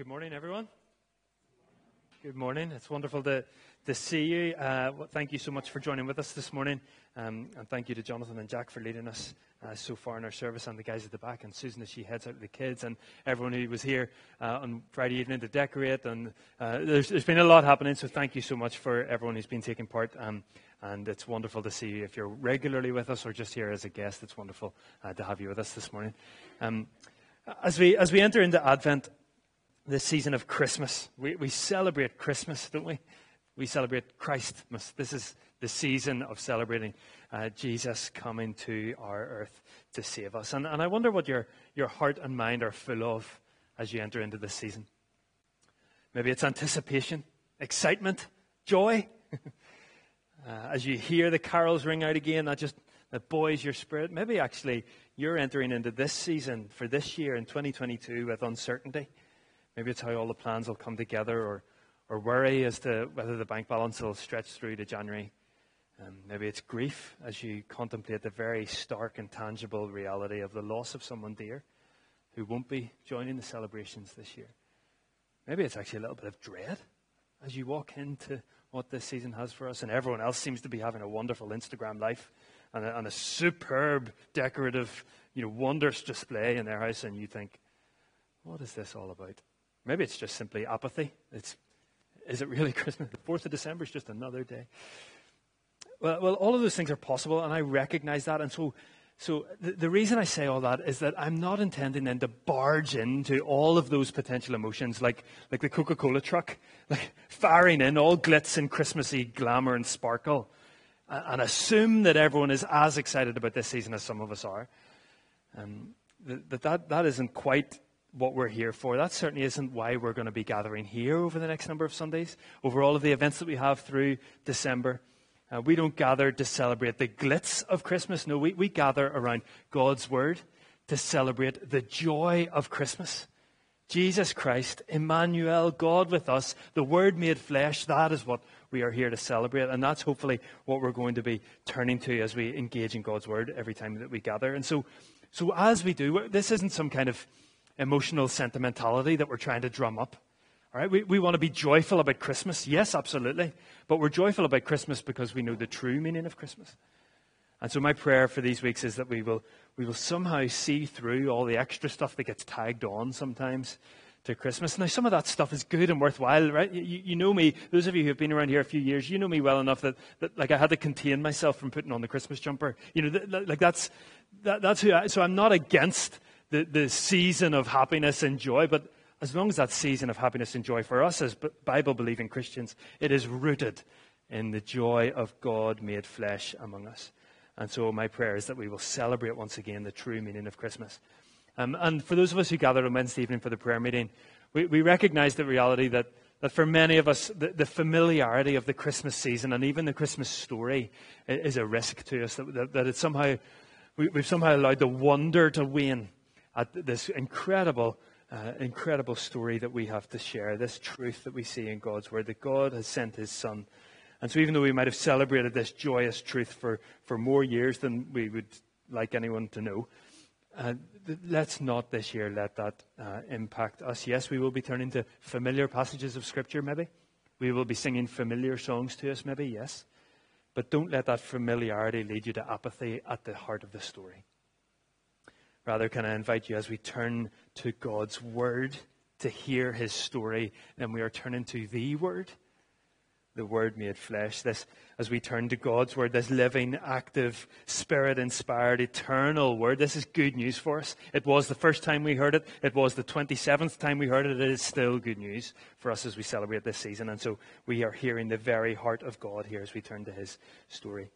good morning, everyone. Good morning. It's wonderful to, to see you. Uh, well, thank you so much for joining with us this morning. Um, and thank you to Jonathan and Jack for leading us uh, so far in our service, and the guys at the back, and Susan as she heads out with the kids, and everyone who was here uh, on Friday evening to decorate. And uh, there's, there's been a lot happening, so thank you so much for everyone who's been taking part. Um, and it's wonderful to see you. If you're regularly with us or just here as a guest, it's wonderful uh, to have you with us this morning. Um, as we, as we enter into Advent, this season of Christmas. We, we celebrate Christmas, don't we? We celebrate Christmas. This is the season of celebrating uh, Jesus coming to our earth to save us. And, and I wonder what your, your heart and mind are full of as you enter into this season. Maybe it's anticipation, excitement, joy. uh, as you hear the carols ring out again, that just that buoys your spirit. Maybe actually you're entering into this season for this year in 2022 with uncertainty Maybe it's how all the plans will come together, or, or worry as to whether the bank balance will stretch through to January. Um, maybe it's grief as you contemplate the very stark and tangible reality of the loss of someone dear who won't be joining the celebrations this year. Maybe it's actually a little bit of dread as you walk into what this season has for us, and everyone else seems to be having a wonderful Instagram life and a, and a superb, decorative, you know, wondrous display in their house, and you think, what is this all about? Maybe it's just simply apathy. It's, is it really Christmas? The 4th of December is just another day. Well, well, all of those things are possible, and I recognize that. And so, so the, the reason I say all that is that I'm not intending then to barge into all of those potential emotions like, like the Coca Cola truck, like firing in all glitz and Christmassy glamour and sparkle, and, and assume that everyone is as excited about this season as some of us are. Um, that, that, that isn't quite what we're here for. That certainly isn't why we're going to be gathering here over the next number of Sundays, over all of the events that we have through December. Uh, we don't gather to celebrate the glitz of Christmas. No, we, we gather around God's Word to celebrate the joy of Christmas. Jesus Christ, Emmanuel, God with us, the Word made flesh, that is what we are here to celebrate. And that's hopefully what we're going to be turning to as we engage in God's Word every time that we gather. And so, so as we do, this isn't some kind of emotional sentimentality that we're trying to drum up. All right, we, we want to be joyful about Christmas. Yes, absolutely. But we're joyful about Christmas because we know the true meaning of Christmas. And so my prayer for these weeks is that we will, we will somehow see through all the extra stuff that gets tagged on sometimes to Christmas. Now, some of that stuff is good and worthwhile, right? You, you, know me, those of you who have been around here a few years, you know me well enough that, that like, I had to contain myself from putting on the Christmas jumper. You know, th- like, that's, that, that's who I, so I'm not against the, the season of happiness and joy, but as long as that season of happiness and joy for us as Bible believing Christians, it is rooted in the joy of God made flesh among us. And so, my prayer is that we will celebrate once again the true meaning of Christmas. Um, and for those of us who gathered on Wednesday evening for the prayer meeting, we, we recognize the reality that, that for many of us, the, the, familiarity of the Christmas season and even the Christmas story is a risk to us, that, that, that it's somehow, we, we've somehow allowed the wonder to wane at this incredible, uh, incredible story that we have to share, this truth that we see in God's Word, that God has sent His Son. And so, even though we might have celebrated this joyous truth for, for more years than we would like anyone to know, uh, let's not this year let that uh, impact us. Yes, we will be turning to familiar passages of Scripture, maybe. We will be singing familiar songs to us, maybe, yes. But don't let that familiarity lead you to apathy at the heart of the story. Rather, can I invite you as we turn to God's Word to hear His story, and we are turning to the Word, the Word made flesh. This, as we turn to God's Word, this living, active, Spirit inspired, eternal Word. This is good news for us. It was the first time we heard it. It was the 27th time we heard it. It is still good news for us as we celebrate this season. And so we are hearing the very heart of God here as we turn to His story.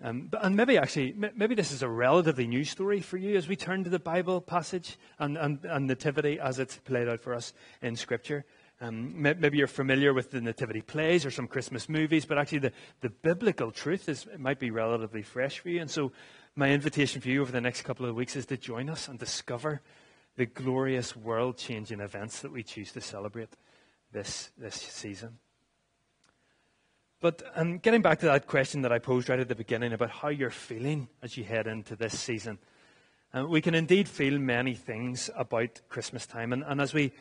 Um, but, and maybe actually, maybe this is a relatively new story for you as we turn to the Bible passage and, and, and Nativity as it's played out for us in Scripture. Um, maybe you're familiar with the Nativity plays or some Christmas movies, but actually the, the biblical truth is, might be relatively fresh for you. And so my invitation for you over the next couple of weeks is to join us and discover the glorious world changing events that we choose to celebrate this, this season. But um, getting back to that question that I posed right at the beginning about how you're feeling as you head into this season, uh, we can indeed feel many things about Christmas time. And, and as we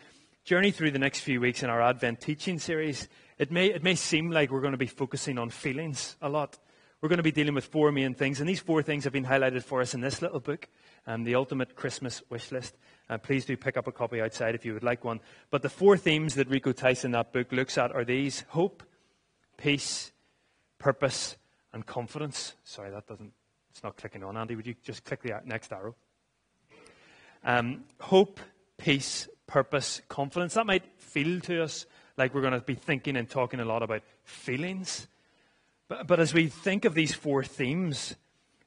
journey through the next few weeks in our Advent teaching series, it may, it may seem like we're going to be focusing on feelings a lot. We're going to be dealing with four main things, and these four things have been highlighted for us in this little book, um, The Ultimate Christmas Wish List. Uh, please do pick up a copy outside if you would like one. But the four themes that Rico Tice's, that book looks at are these hope, peace, purpose, and confidence. Sorry, that doesn't, it's not clicking on. Andy, would you just click the next arrow? Um, hope, peace, purpose, confidence. That might feel to us like we're going to be thinking and talking a lot about feelings. But, but as we think of these four themes,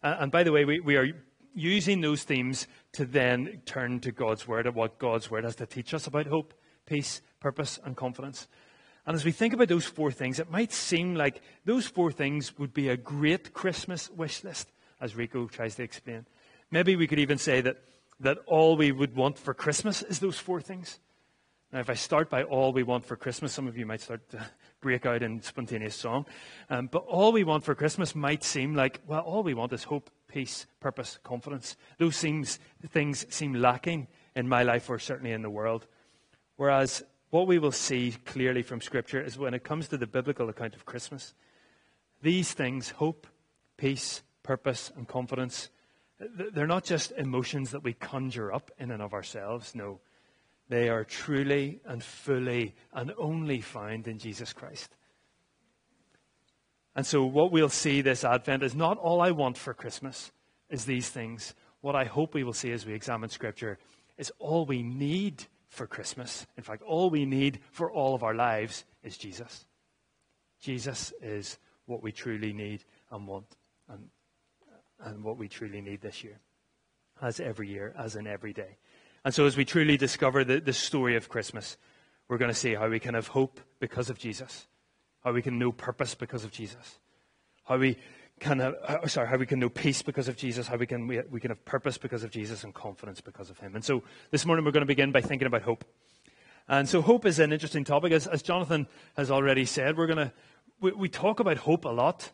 uh, and by the way, we, we are using those themes to then turn to God's Word and what God's Word has to teach us about hope, peace, purpose, and confidence. And as we think about those four things, it might seem like those four things would be a great Christmas wish list, as Rico tries to explain. Maybe we could even say that, that all we would want for Christmas is those four things. Now, if I start by all we want for Christmas, some of you might start to break out in spontaneous song. Um, but all we want for Christmas might seem like, well, all we want is hope, peace, purpose, confidence. Those seems, things seem lacking in my life or certainly in the world. Whereas what we will see clearly from Scripture is when it comes to the biblical account of Christmas, these things, hope, peace, purpose, and confidence, they're not just emotions that we conjure up in and of ourselves. No, they are truly and fully and only found in Jesus Christ. And so, what we'll see this Advent is not all I want for Christmas, is these things. What I hope we will see as we examine Scripture is all we need for Christmas. In fact, all we need for all of our lives is Jesus. Jesus is what we truly need and want, and, and what we truly need this year, as every year, as in every day. And so, as we truly discover the, the story of Christmas, we're going to see how we can have hope because of Jesus, how we can know purpose because of Jesus, how we can uh, sorry, how we can know peace because of Jesus, how we can, we, we can have purpose because of Jesus and confidence because of Him. And so this morning we're going to begin by thinking about hope. And so hope is an interesting topic. As, as Jonathan has already said, we're going to, we, we talk about hope a lot.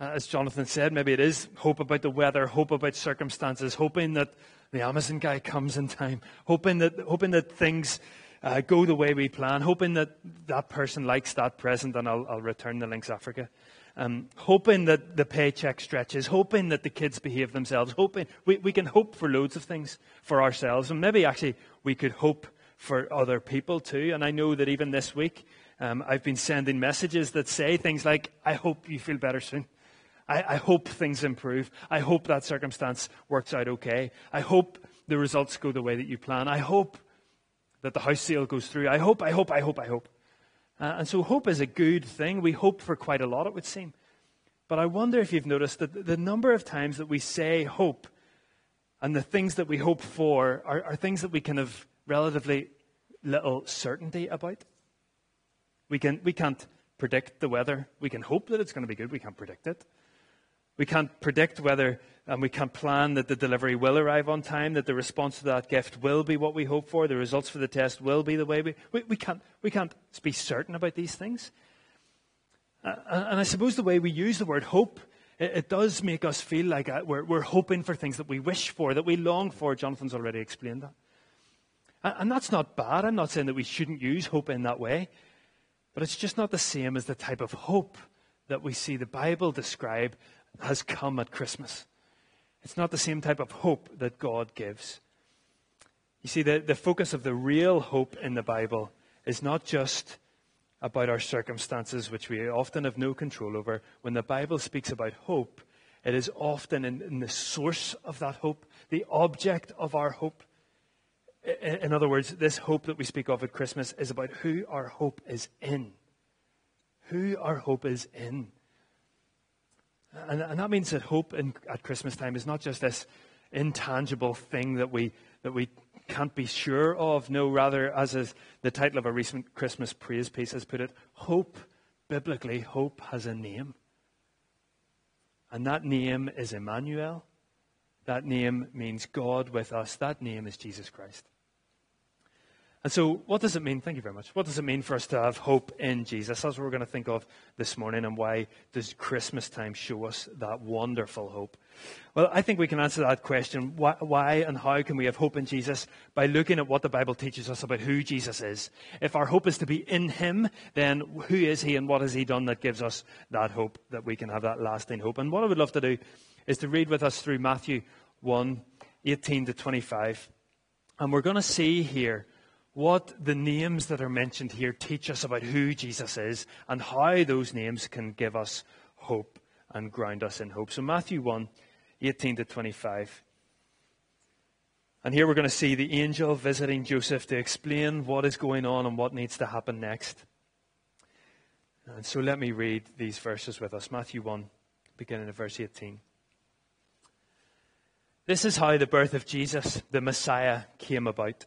Uh, as Jonathan said, maybe it is hope about the weather, hope about circumstances, hoping that the Amazon guy comes in time, hoping that, hoping that things uh, go the way we plan, hoping that that person likes that present and I'll, I'll return the Lynx Africa um, hoping that the paycheck stretches, hoping that the kids behave themselves, hoping we, we can hope for loads of things for ourselves, and maybe actually we could hope for other people too. And I know that even this week, um, I've been sending messages that say things like, I hope you feel better soon. I, I hope things improve. I hope that circumstance works out okay. I hope the results go the way that you plan. I hope that the house sale goes through. I hope, I hope, I hope, I hope. Uh, and so hope is a good thing. We hope for quite a lot, it would seem. But I wonder if you've noticed that the number of times that we say hope and the things that we hope for are, are things that we can have relatively little certainty about. We, can, we can't predict the weather. We can hope that it's going to be good. We can't predict it. We can't predict whether, and we can't plan that the delivery will arrive on time, that the response to that gift will be what we hope for, the results for the test will be the way we. We, we, can't, we can't be certain about these things. Uh, and I suppose the way we use the word hope, it, it does make us feel like uh, we're, we're hoping for things that we wish for, that we long for. Jonathan's already explained that. And that's not bad. I'm not saying that we shouldn't use hope in that way. But it's just not the same as the type of hope that we see the Bible describe has come at Christmas. It's not the same type of hope that God gives. You see, the, the focus of the real hope in the Bible is not just about our circumstances, which we often have no control over. When the Bible speaks about hope, it is often in, in the source of that hope, the object of our hope. In, in other words, this hope that we speak of at Christmas is about who our hope is in. Who our hope is in. And, and that means that hope in, at Christmas time is not just this intangible thing that we, that we can't be sure of. No, rather, as is the title of a recent Christmas praise piece has put it, hope, biblically, hope has a name. And that name is Emmanuel. That name means God with us. That name is Jesus Christ. And so, what does it mean? Thank you very much. What does it mean for us to have hope in Jesus? That's what we're going to think of this morning, and why does Christmas time show us that wonderful hope? Well, I think we can answer that question why, why, and how can we have hope in Jesus? By looking at what the Bible teaches us about who Jesus is. If our hope is to be in Him, then who is He and what has He done that gives us that hope, that we can have that lasting hope? And what I would love to do is to read with us through Matthew 1 18 to 25. And we're going to see here what the names that are mentioned here teach us about who Jesus is and how those names can give us hope and ground us in hope. So, Matthew 1 18 to 25. And here we're going to see the angel visiting Joseph to explain what is going on and what needs to happen next. And so let me read these verses with us. Matthew 1, beginning at verse 18. This is how the birth of Jesus, the Messiah, came about.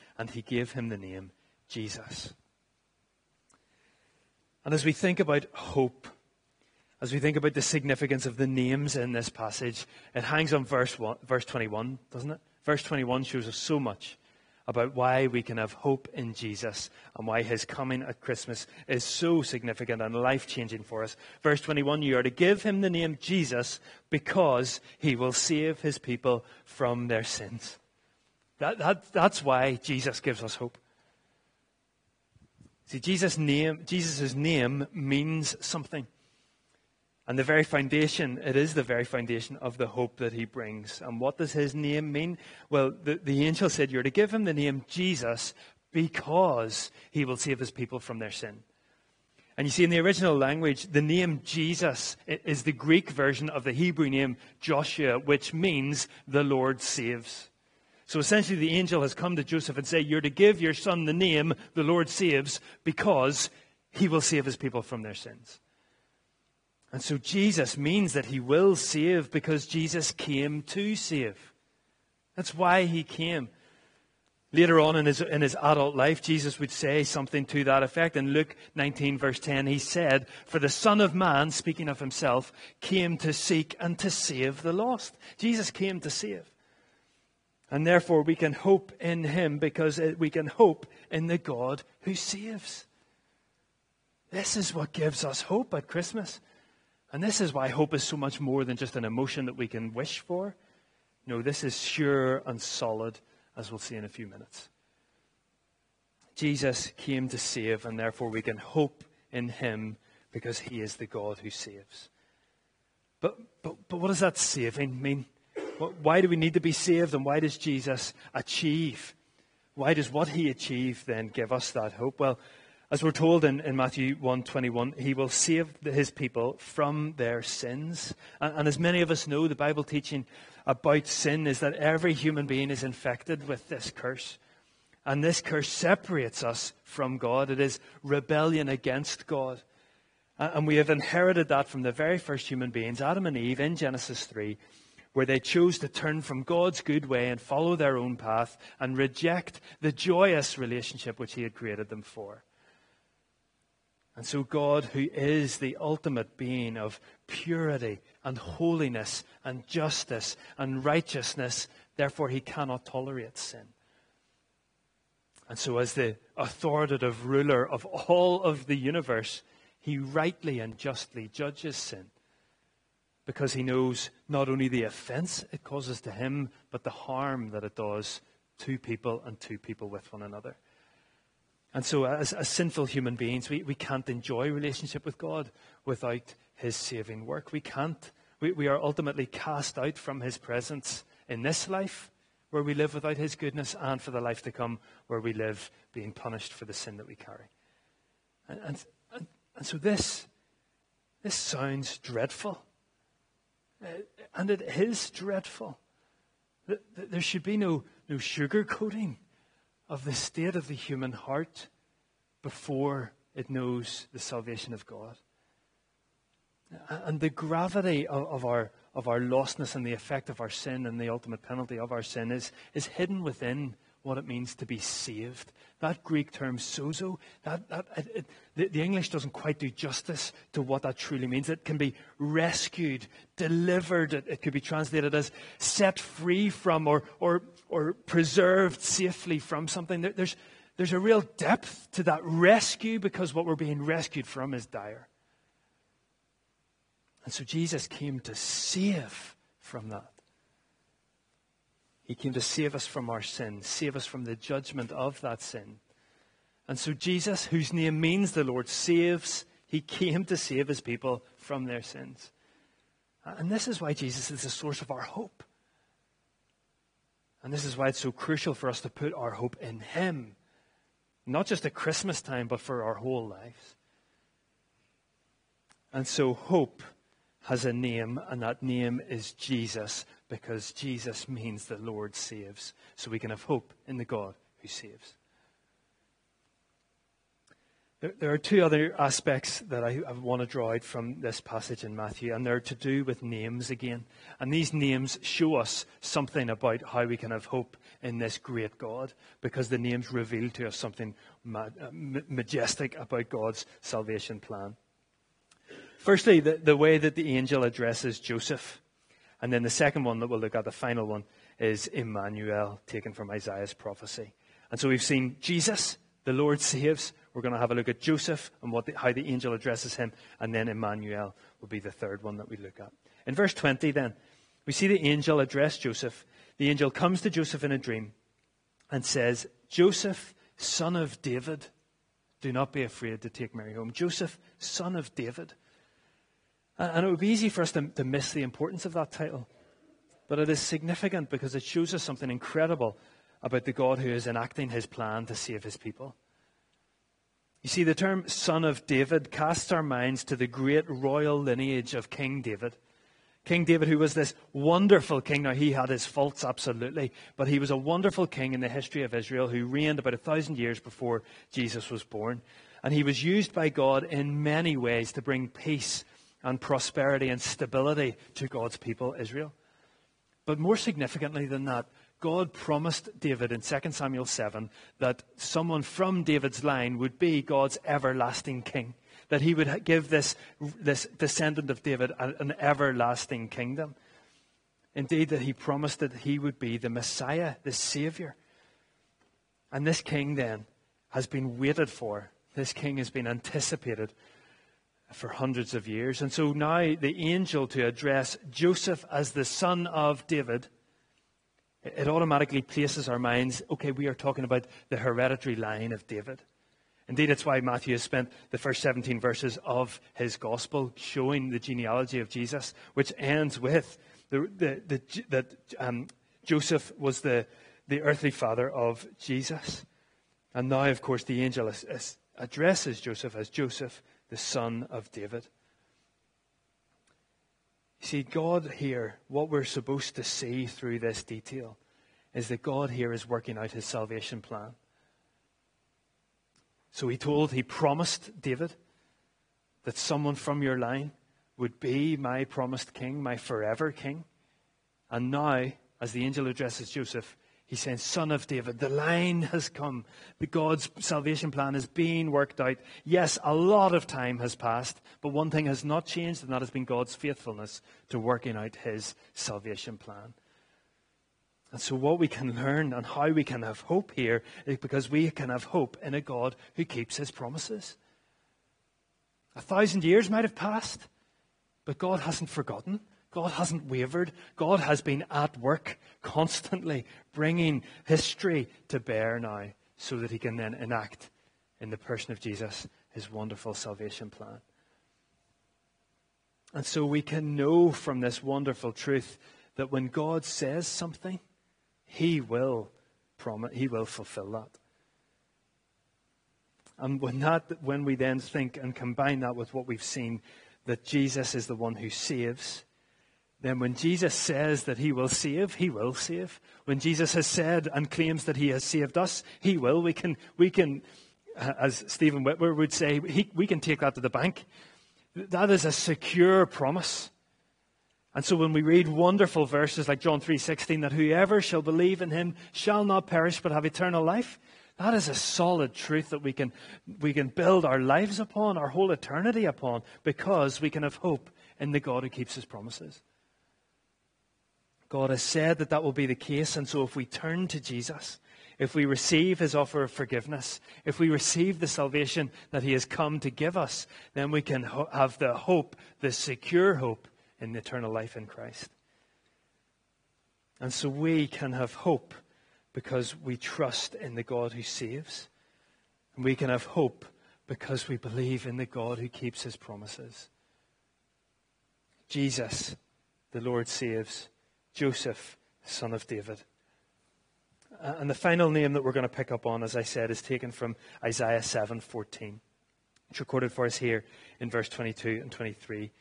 and he gave him the name Jesus. And as we think about hope, as we think about the significance of the names in this passage, it hangs on verse, one, verse 21, doesn't it? Verse 21 shows us so much about why we can have hope in Jesus and why his coming at Christmas is so significant and life changing for us. Verse 21 You are to give him the name Jesus because he will save his people from their sins. That, that, that's why Jesus gives us hope. See, Jesus' name, Jesus' name means something. And the very foundation, it is the very foundation of the hope that he brings. And what does his name mean? Well, the, the angel said, You're to give him the name Jesus because he will save his people from their sin. And you see, in the original language, the name Jesus is the Greek version of the Hebrew name Joshua, which means the Lord saves. So essentially, the angel has come to Joseph and say, You're to give your son the name the Lord saves because he will save his people from their sins. And so Jesus means that he will save because Jesus came to save. That's why he came. Later on in his, in his adult life, Jesus would say something to that effect. In Luke 19, verse 10, he said, For the Son of Man, speaking of himself, came to seek and to save the lost. Jesus came to save. And therefore, we can hope in him because we can hope in the God who saves. This is what gives us hope at Christmas. And this is why hope is so much more than just an emotion that we can wish for. No, this is sure and solid, as we'll see in a few minutes. Jesus came to save, and therefore we can hope in him because he is the God who saves. But, but, but what does that saving mean? Why do we need to be saved, and why does Jesus achieve? Why does what he achieved then give us that hope? Well, as we're told in, in Matthew 1.21, he will save his people from their sins. And, and as many of us know, the Bible teaching about sin is that every human being is infected with this curse. And this curse separates us from God. It is rebellion against God. And we have inherited that from the very first human beings, Adam and Eve, in Genesis 3, where they chose to turn from God's good way and follow their own path and reject the joyous relationship which He had created them for. And so, God, who is the ultimate being of purity and holiness and justice and righteousness, therefore, he cannot tolerate sin. And so, as the authoritative ruler of all of the universe, he rightly and justly judges sin because he knows not only the offense it causes to him, but the harm that it does to people and to people with one another. And so, as, as sinful human beings, we, we can't enjoy relationship with God without His saving work. We can't. We, we are ultimately cast out from His presence in this life, where we live without His goodness, and for the life to come, where we live being punished for the sin that we carry. And, and, and, and so, this, this sounds dreadful. Uh, and it is dreadful. There should be no, no sugarcoating of the state of the human heart before it knows the salvation of God. And the gravity of, of, our, of our lostness and the effect of our sin and the ultimate penalty of our sin is, is hidden within what it means to be saved. That Greek term sozo, that, that, it, it, the, the, English doesn't quite do justice to what that truly means. It can be rescued, delivered, it, it could be translated as set free from or, or, or preserved safely from something. There, there's, there's a real depth to that rescue because what we're being rescued from is dire. And so Jesus came to save from that. He came to save us from our sin, save us from the judgment of that sin. And so Jesus, whose name means the Lord saves, he came to save his people from their sins. And this is why Jesus is the source of our hope. And this is why it's so crucial for us to put our hope in him. Not just at Christmas time, but for our whole lives. And so hope has a name, and that name is Jesus, because Jesus means the Lord saves. So we can have hope in the God who saves. There, there are two other aspects that I, I want to draw out from this passage in Matthew, and they're to do with names again. And these names show us something about how we can have hope in this great God, because the names reveal to us something ma- uh, majestic about God's salvation plan. Firstly, the, the way that the angel addresses Joseph. And then the second one that we'll look at, the final one, is Emmanuel, taken from Isaiah's prophecy. And so we've seen Jesus, the Lord saves. We're going to have a look at Joseph and the, how the angel addresses him. And then Emmanuel will be the third one that we look at. In verse 20, then, we see the angel address Joseph. The angel comes to Joseph in a dream and says, Joseph, son of David, do not be afraid to take Mary home. Joseph, son of David. And it would be easy for us to, to miss the importance of that title. But it is significant because it shows us something incredible about the God who is enacting his plan to save his people. You see, the term son of David casts our minds to the great royal lineage of King David. King David, who was this wonderful king. Now, he had his faults, absolutely, but he was a wonderful king in the history of Israel who reigned about a thousand years before Jesus was born. And he was used by God in many ways to bring peace and prosperity and stability to God's people, Israel. But more significantly than that, God promised David in 2 Samuel 7 that someone from David's line would be God's everlasting king, that he would give this, this descendant of David an everlasting kingdom. Indeed, that he promised that he would be the Messiah, the Savior. And this king then has been waited for. This king has been anticipated for hundreds of years. And so now the angel to address Joseph as the son of David, it automatically places our minds, okay, we are talking about the hereditary line of David. Indeed, it's why Matthew has spent the first 17 verses of his gospel showing the genealogy of Jesus, which ends with the, the, the, that um, Joseph was the, the earthly father of Jesus. And now, of course, the angel is, is addresses Joseph as Joseph, the son of David. See, God here, what we're supposed to see through this detail is that God here is working out his salvation plan. So he told, he promised David that someone from your line would be my promised king, my forever king. And now, as the angel addresses Joseph, He's saying, Son of David, the line has come. The God's salvation plan is being worked out. Yes, a lot of time has passed, but one thing has not changed, and that has been God's faithfulness to working out his salvation plan. And so, what we can learn and how we can have hope here is because we can have hope in a God who keeps his promises. A thousand years might have passed, but God hasn't forgotten. God hasn't wavered. God has been at work constantly bringing history to bear now so that he can then enact in the person of Jesus, his wonderful salvation plan. And so we can know from this wonderful truth that when God says something, he will promise, he will fulfill that. And when that, when we then think and combine that with what we've seen, that Jesus is the one who saves, then when Jesus says that he will save, he will save. When Jesus has said and claims that he has saved us, he will. We can, we can uh, as Stephen Witwer would say, he, we can take that to the bank. That is a secure promise. And so when we read wonderful verses like John 3:16 that whoever shall believe in him shall not perish but have eternal life, that is a solid truth that we can, we can build our lives upon, our whole eternity upon, because we can have hope in the God who keeps his promises. God has said that that will be the case, and so if we turn to Jesus, if we receive his offer of forgiveness, if we receive the salvation that he has come to give us, then we can ho- have the hope, the secure hope in eternal life in Christ. And so we can have hope because we trust in the God who saves. And we can have hope because we believe in the God who keeps his promises. Jesus, the Lord saves. Joseph, son of David. And the final name that we're going to pick up on, as I said, is taken from Isaiah 7:14. It's recorded for us here in verse 22 and 23.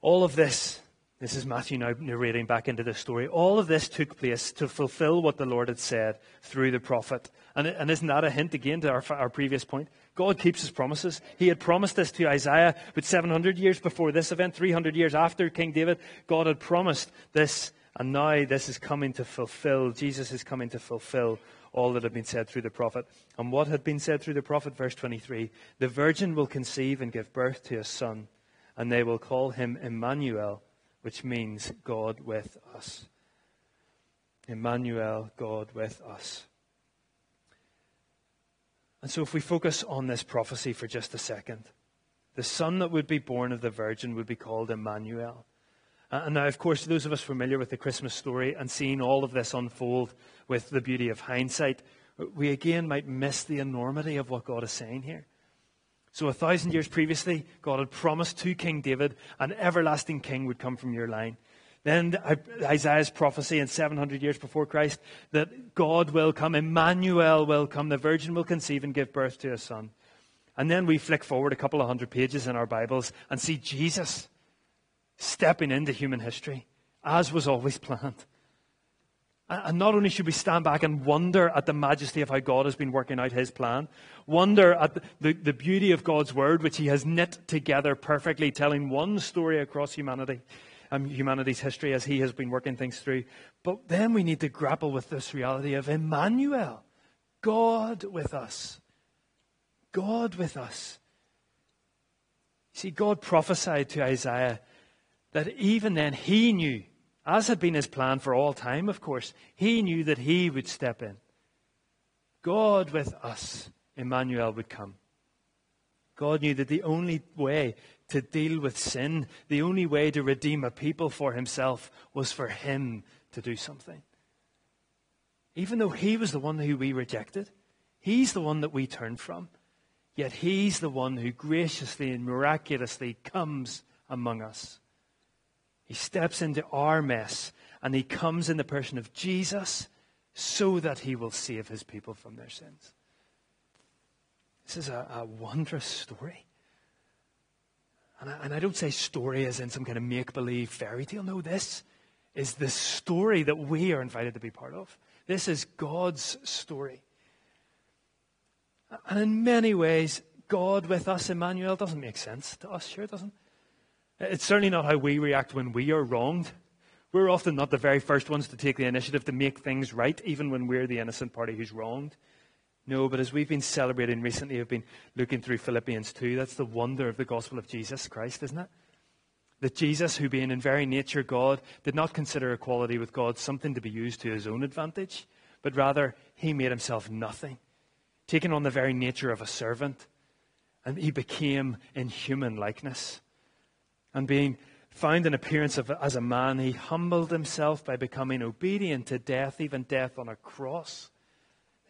All of this this is Matthew now narrating back into the story. All of this took place to fulfill what the Lord had said through the prophet. And, and isn't that a hint again to our, our previous point? God keeps his promises. He had promised this to Isaiah, but 700 years before this event, 300 years after King David, God had promised this, and now this is coming to fulfill. Jesus is coming to fulfill all that had been said through the prophet. And what had been said through the prophet, verse 23 The virgin will conceive and give birth to a son, and they will call him Emmanuel which means God with us. Emmanuel, God with us. And so, if we focus on this prophecy for just a second, the son that would be born of the Virgin would be called Emmanuel. Uh, and now, of course, those of us familiar with the Christmas story and seeing all of this unfold with the beauty of hindsight, we again might miss the enormity of what God is saying here. So, a thousand years previously, God had promised to King David an everlasting king would come from your line. Then Isaiah's prophecy in 700 years before Christ that God will come, Emmanuel will come, the virgin will conceive and give birth to a son. And then we flick forward a couple of hundred pages in our Bibles and see Jesus stepping into human history, as was always planned. And not only should we stand back and wonder at the majesty of how God has been working out his plan, wonder at the, the beauty of God's word, which he has knit together perfectly, telling one story across humanity, um, humanity's history as he has been working things through. But then we need to grapple with this reality of Emmanuel, God with us. God with us. See, God prophesied to Isaiah that even then he knew as had been his plan for all time, of course, he knew that he would step in. God with us, Emmanuel would come. God knew that the only way to deal with sin, the only way to redeem a people for himself, was for him to do something. Even though he was the one who we rejected, he's the one that we turned from, yet he's the one who graciously and miraculously comes among us. He steps into our mess and he comes in the person of Jesus so that he will save his people from their sins. This is a, a wondrous story. And I, and I don't say story as in some kind of make believe fairy tale. No, this is the story that we are invited to be part of. This is God's story. And in many ways, God with us, Emmanuel, doesn't make sense to us. Sure, it doesn't. It's certainly not how we react when we are wronged. We're often not the very first ones to take the initiative to make things right, even when we're the innocent party who's wronged. No, but as we've been celebrating recently, I've been looking through Philippians 2. That's the wonder of the gospel of Jesus Christ, isn't it? That Jesus, who being in very nature God, did not consider equality with God something to be used to his own advantage, but rather he made himself nothing, taking on the very nature of a servant, and he became in human likeness and being found in appearance of, as a man, he humbled himself by becoming obedient to death, even death on a cross.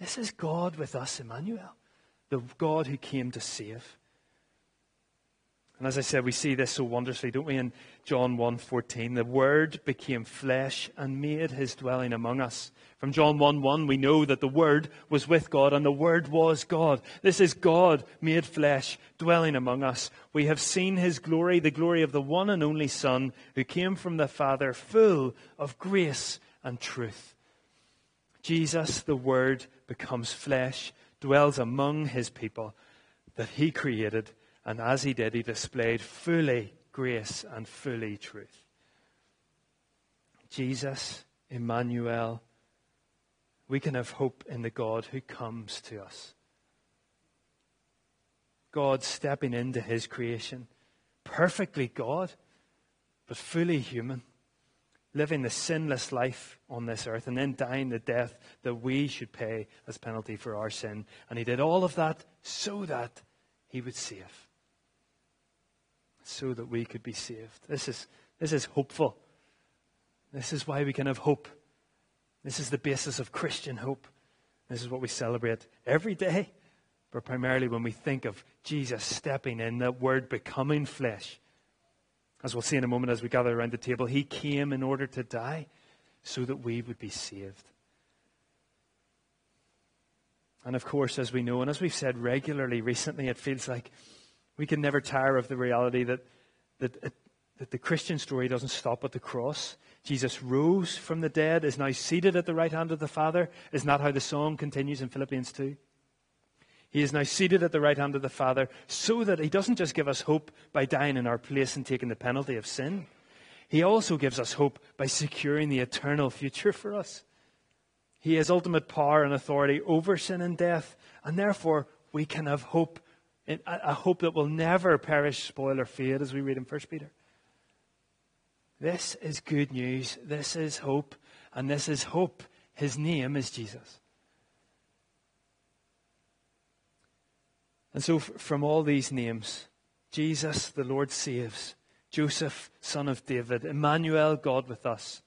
This is God with us, Emmanuel. the God who came to save. And as I said, we see this so wondrously, don't we, in John 1.14. The Word became flesh and made his dwelling among us. From John 1.1, we know that the Word was with God and the Word was God. This is God made flesh, dwelling among us. We have seen his glory, the glory of the one and only Son who came from the Father, full of grace and truth. Jesus, the Word, becomes flesh, dwells among his people that he created and as he did, he displayed fully grace and fully truth. Jesus, Emmanuel, we can have hope in the God who comes to us. God stepping into his creation, perfectly God, but fully human, living the sinless life on this earth, and then dying the death that we should pay as penalty for our sin. And he did all of that so that he would save so that we could be saved. This is, this is hopeful. This is why we can have hope. This is the basis of Christian hope. This is what we celebrate every day, but primarily when we think of Jesus stepping in, that word becoming flesh. As we'll see in a moment as we gather around the table, he came in order to die so that we would be saved. And of course, as we know, and as we've said regularly recently, it feels like we can never tire of the reality that, that, uh, that the Christian story doesn't stop at the cross. Jesus rose from the dead, is now seated at the right hand of the Father. Is not how the song continues in Philippians 2? He is now seated at the right hand of the Father so that he doesn't just give us hope by dying in our place and taking the penalty of sin. He also gives us hope by securing the eternal future for us. He has ultimate power and authority over sin and death, and therefore we can have hope a hope that will never perish, spoil, or fade, as we read in 1 Peter. This is good news. This is hope. And this is hope. His name is Jesus. And so, from all these names, Jesus, the Lord saves, Joseph, son of David, Emmanuel, God with us,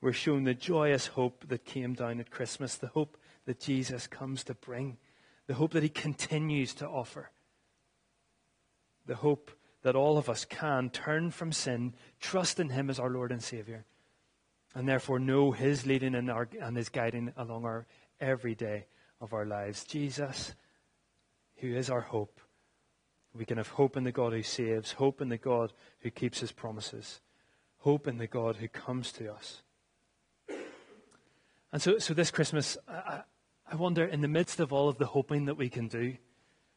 we're shown the joyous hope that came down at Christmas, the hope that Jesus comes to bring, the hope that he continues to offer the hope that all of us can turn from sin, trust in Him as our Lord and Savior, and therefore know His leading and, our, and His guiding along our every day of our lives. Jesus, who is our hope. We can have hope in the God who saves, hope in the God who keeps His promises, hope in the God who comes to us. And so, so this Christmas, I, I wonder, in the midst of all of the hoping that we can do,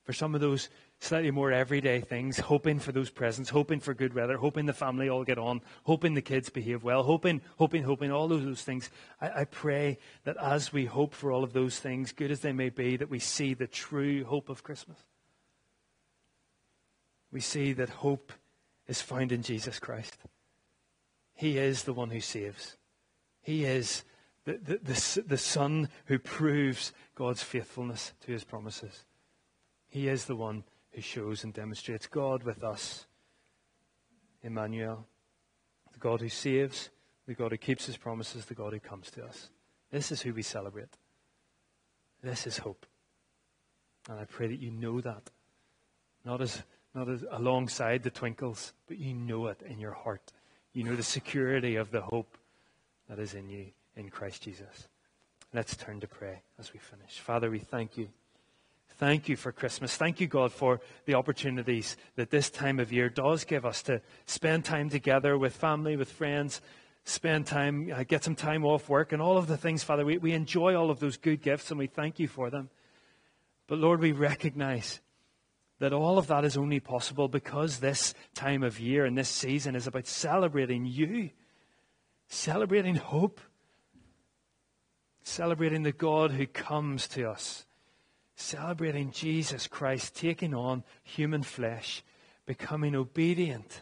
for some of those slightly more everyday things, hoping for those presents, hoping for good weather, hoping the family all get on, hoping the kids behave well, hoping, hoping, hoping, all of those things. I, I pray that as we hope for all of those things, good as they may be, that we see the true hope of Christmas. We see that hope is found in Jesus Christ. He is the one who saves. He is the, the, the, the Son who proves God's faithfulness to his promises. He is the one who shows and demonstrates God with us. Emmanuel, the God who saves, the God who keeps his promises, the God who comes to us. This is who we celebrate. This is hope. And I pray that you know that. Not as not as alongside the twinkles, but you know it in your heart. You know the security of the hope that is in you in Christ Jesus. Let's turn to pray as we finish. Father, we thank you. Thank you for Christmas. Thank you, God, for the opportunities that this time of year does give us to spend time together with family, with friends, spend time, uh, get some time off work, and all of the things, Father. We, we enjoy all of those good gifts and we thank you for them. But Lord, we recognize that all of that is only possible because this time of year and this season is about celebrating you, celebrating hope, celebrating the God who comes to us celebrating Jesus Christ taking on human flesh, becoming obedient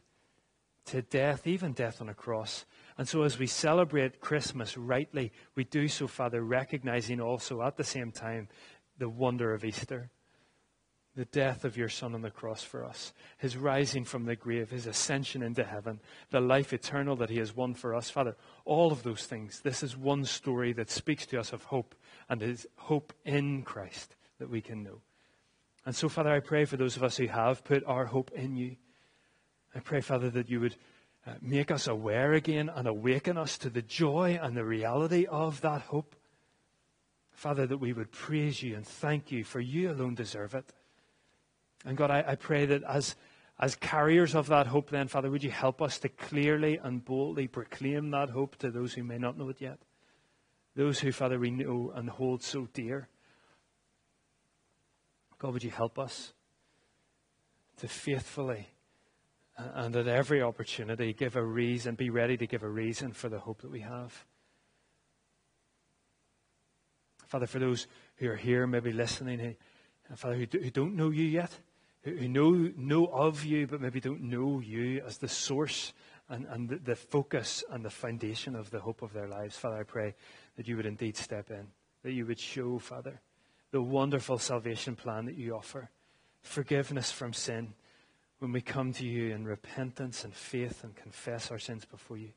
to death, even death on a cross. And so, as we celebrate Christmas rightly, we do so, Father, recognizing also at the same time the wonder of Easter, the death of your Son on the cross for us, his rising from the grave, his ascension into heaven, the life eternal that he has won for us. Father, all of those things, this is one story that speaks to us of hope and is hope in Christ that we can know. And so, Father, I pray for those of us who have put our hope in you. I pray, Father, that you would uh, make us aware again and awaken us to the joy and the reality of that hope. Father, that we would praise you and thank you, for you alone deserve it. And God, I, I pray that as, as carriers of that hope, then, Father, would you help us to clearly and boldly proclaim that hope to those who may not know it yet? Those who, Father, we know and hold so dear. God, would you help us to faithfully uh, and at every opportunity give a reason, be ready to give a reason for the hope that we have. Father, for those who are here, maybe listening, eh, who, Father, who, do, who don't know you yet, who, know, know of you, but maybe don't know you as the source and, and the focus and the foundation of the hope of their lives, Father, I pray that you would indeed step in, that you would show, Father, the wonderful salvation plan that you offer, forgiveness from sin when we come to you in repentance and faith and confess our sins before you.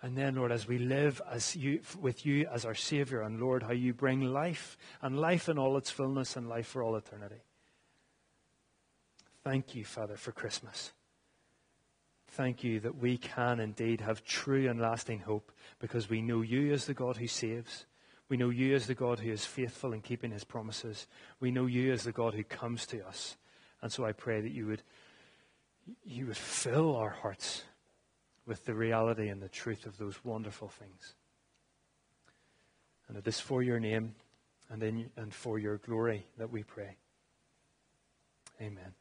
And then, Lord, as we live as you, with you as our Savior, and Lord, how you bring life, and life in all its fullness, and life for all eternity. Thank you, Father, for Christmas. Thank you that we can indeed have true and lasting hope because we know you as the God who saves. We know you as the God who is faithful in keeping his promises. We know you as the God who comes to us. And so I pray that you would, you would fill our hearts with the reality and the truth of those wonderful things. And it is for your name and, in, and for your glory that we pray. Amen. Amen.